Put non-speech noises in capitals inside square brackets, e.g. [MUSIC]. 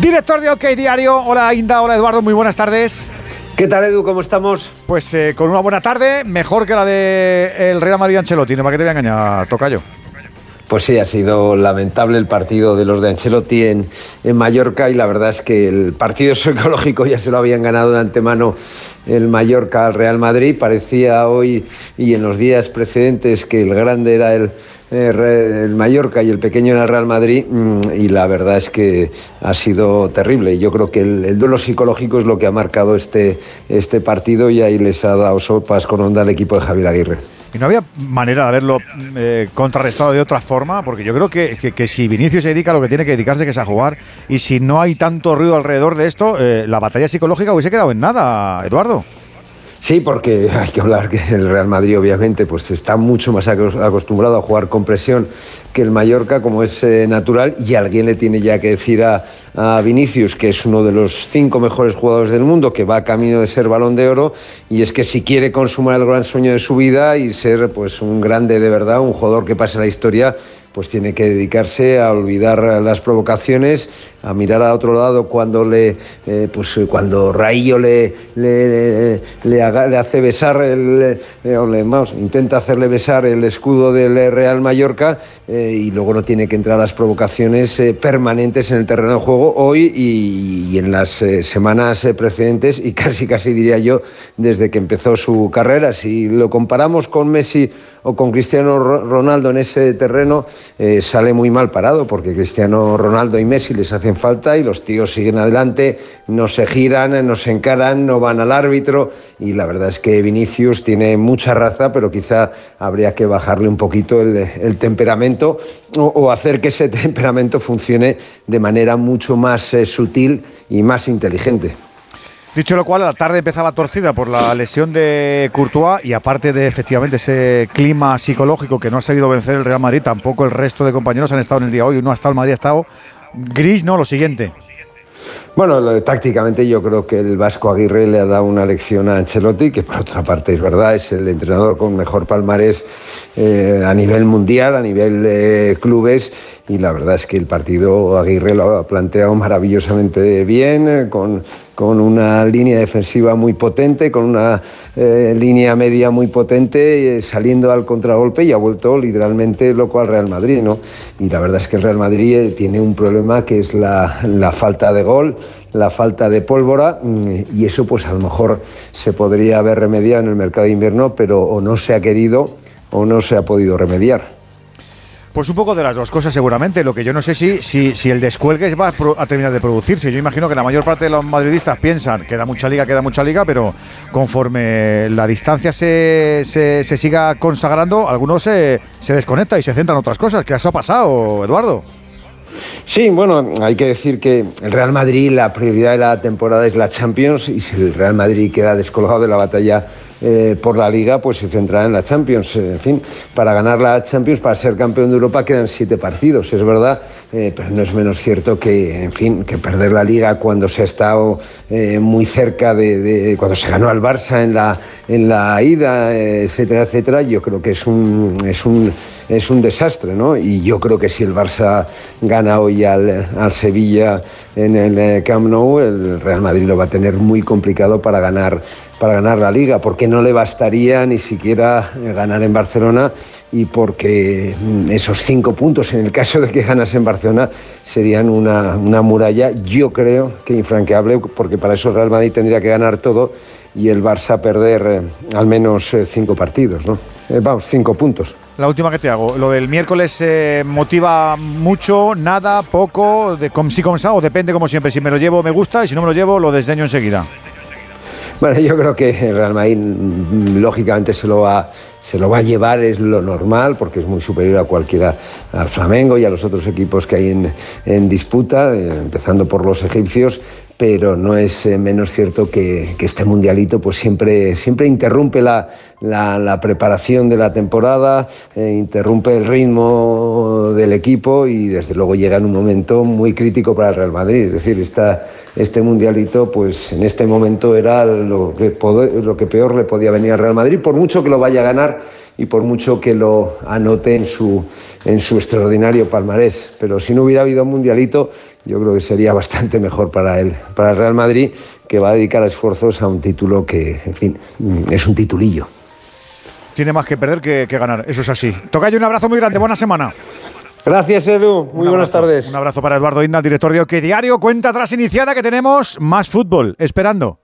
Director de OK Diario, hola Inda, hola Eduardo, muy buenas tardes. ¿Qué tal Edu? ¿Cómo estamos? Pues eh, con una buena tarde, mejor que la de el Real Madrid Ancelotti, no para que te voy a engañar, Tocayo. Pues sí, ha sido lamentable el partido de los de Ancelotti en, en, Mallorca y la verdad es que el partido [LAUGHS] psicológico ya se lo habían ganado de antemano el Mallorca al Real Madrid. Parecía hoy y en los días precedentes que el grande era el, el Mallorca y el pequeño era el Real Madrid mm, y la verdad es que ha sido terrible. Yo creo que el, el, duelo psicológico es lo que ha marcado este, este partido y ahí les ha dado sopas con onda al equipo de Javier Aguirre. ¿Y no había manera de haberlo eh, contrarrestado de otra forma? Porque yo creo que, que, si Vinicius se dedica a lo que tiene que dedicarse, que es a jugar, y si no hay tanto ruido alrededor de esto, eh, la batalla psicológica hubiese quedado en nada, Eduardo. Sí, porque [LAUGHS] hay que hablar que el Real Madrid obviamente pues está mucho más acostumbrado a jugar con presión que el Mallorca, como es eh, natural, y alguien le tiene ya que decir a, a, Vinicius que es uno de los cinco mejores jugadores del mundo, que va camino de ser balón de oro, y es que si quiere consumar el gran sueño de su vida y ser pues un grande de verdad, un jugador que pase la historia, pues tiene que dedicarse a olvidar las provocaciones, a mirar a otro lado cuando le eh, pues cuando Raillo le le, hace besar el eh, vamos, intenta hacerle besar el escudo del Real Mallorca eh, y luego no tiene que entrar a las provocaciones permanentes en el terreno de juego hoy y, en las semanas precedentes y [LAUGHS] casi casi diría yo desde que empezó su carrera. Si lo comparamos con Messi o con Cristiano Ronaldo en ese terreno sale muy mal parado porque Cristiano Ronaldo y Messi les hacen falta y los tíos siguen adelante, no se giran, no se encaran, no van al árbitro y la verdad es que Vinicius tiene mucha raza, pero quizá habría que bajarle un poquito el, temperamento o, o, hacer que ese [LAUGHS] temperamento funcione de manera mucho más eh, sutil y más inteligente. Dicho lo cual, la tarde empezaba torcida por la lesión de Courtois y aparte de efectivamente ese clima psicológico que no ha sabido vencer el Real Madrid, tampoco el resto de compañeros han estado en el día hoy, no ha estado el Madrid, ha estado gris, no, lo siguiente. Bueno, tácticamente yo creo que el Vasco Aguirre le ha dado una lección a Ancelotti, que por otra parte es verdad, es el entrenador con mejor palmarés eh, a nivel mundial, a nivel eh, clubes, y la verdad es que el partido Aguirre lo ha planteado maravillosamente bien, eh, con, con, una línea defensiva muy potente, con una línea media muy potente, saliendo al contragolpe y ha vuelto literalmente loco al Real Madrid. ¿no? Y la verdad es que el Real Madrid tiene un problema que es la, la falta de gol, la falta de pólvora, mm, y eso pues a lo mejor se podría haber remediado en el mercado de invierno, pero o no se ha querido o no se ha podido remediar. Pues un poco de las dos cosas seguramente. Lo que yo no sé si, si, si el descuelgue va a, pro, a, terminar de producirse. Yo imagino que la mayor parte de los madridistas piensan que da mucha liga, queda mucha liga, pero conforme la distancia se, se, se siga consagrando, algunos se, se desconecta y se centran en otras cosas. ¿Qué eso ha pasado, Eduardo? Sí, bueno, hay que decir que el Real Madrid, la prioridad de la temporada es la Champions y si el Real Madrid queda descolgado de la batalla eh, por la Liga, pues se centrará en la Champions. En fin, para ganar la Champions, para ser campeón de Europa, quedan siete partidos, es verdad, eh, pero no es menos cierto que, en fin, que perder la Liga cuando se ha estado eh, muy cerca de, de, cuando se ganó al Barça en la, en la ida, etcétera, etcétera, yo creo que es un, es un, es un desastre, ¿no? Y yo creo que si el Barça gana hoy al, al Sevilla en el Camp Nou, el Real Madrid lo va a tener muy complicado para ganar para ganar la liga, porque no le bastaría ni siquiera ganar en Barcelona y porque esos cinco puntos, en el caso de que ganase en Barcelona, serían una, una muralla, yo creo que infranqueable, porque para eso Real Madrid tendría que ganar todo y el Barça perder eh, al menos eh, cinco partidos, ¿no? Eh, vamos, cinco puntos. La última que te hago, lo del miércoles eh, motiva mucho, nada, poco, de com sí, com o depende como siempre, si me lo llevo me gusta y si no me lo llevo lo desdeño enseguida. Bueno, yo creo que el Real Madrid lógicamente se lo va, se lo va a llevar, es lo normal, porque es muy superior a cualquiera, al Flamengo y a los otros equipos que hay en, en disputa, eh, empezando por los egipcios, pero no es eh, menos cierto que, este mundialito pues siempre, siempre interrumpe la, la, preparación de la temporada, eh, interrumpe el ritmo del equipo y desde luego llega en un momento muy crítico para el Real Madrid. Es decir, este mundialito pues en este momento era lo que, lo que peor le podía venir al Real Madrid, por mucho que lo vaya a ganar y por mucho que lo anote en su, en su extraordinario palmarés. Pero si no hubiera habido un mundialito, yo creo que sería bastante mejor para él, para el Real Madrid, que va a dedicar esfuerzos a un título que, en fin, es un titulillo. Tiene más que perder que, ganar, eso es así. Tocayo, un abrazo muy grande, buena semana. Gracias, Edu. Muy buenas tardes. Un abrazo para Eduardo Inda, director de OK Diario. Cuenta tras iniciada que tenemos más fútbol esperando.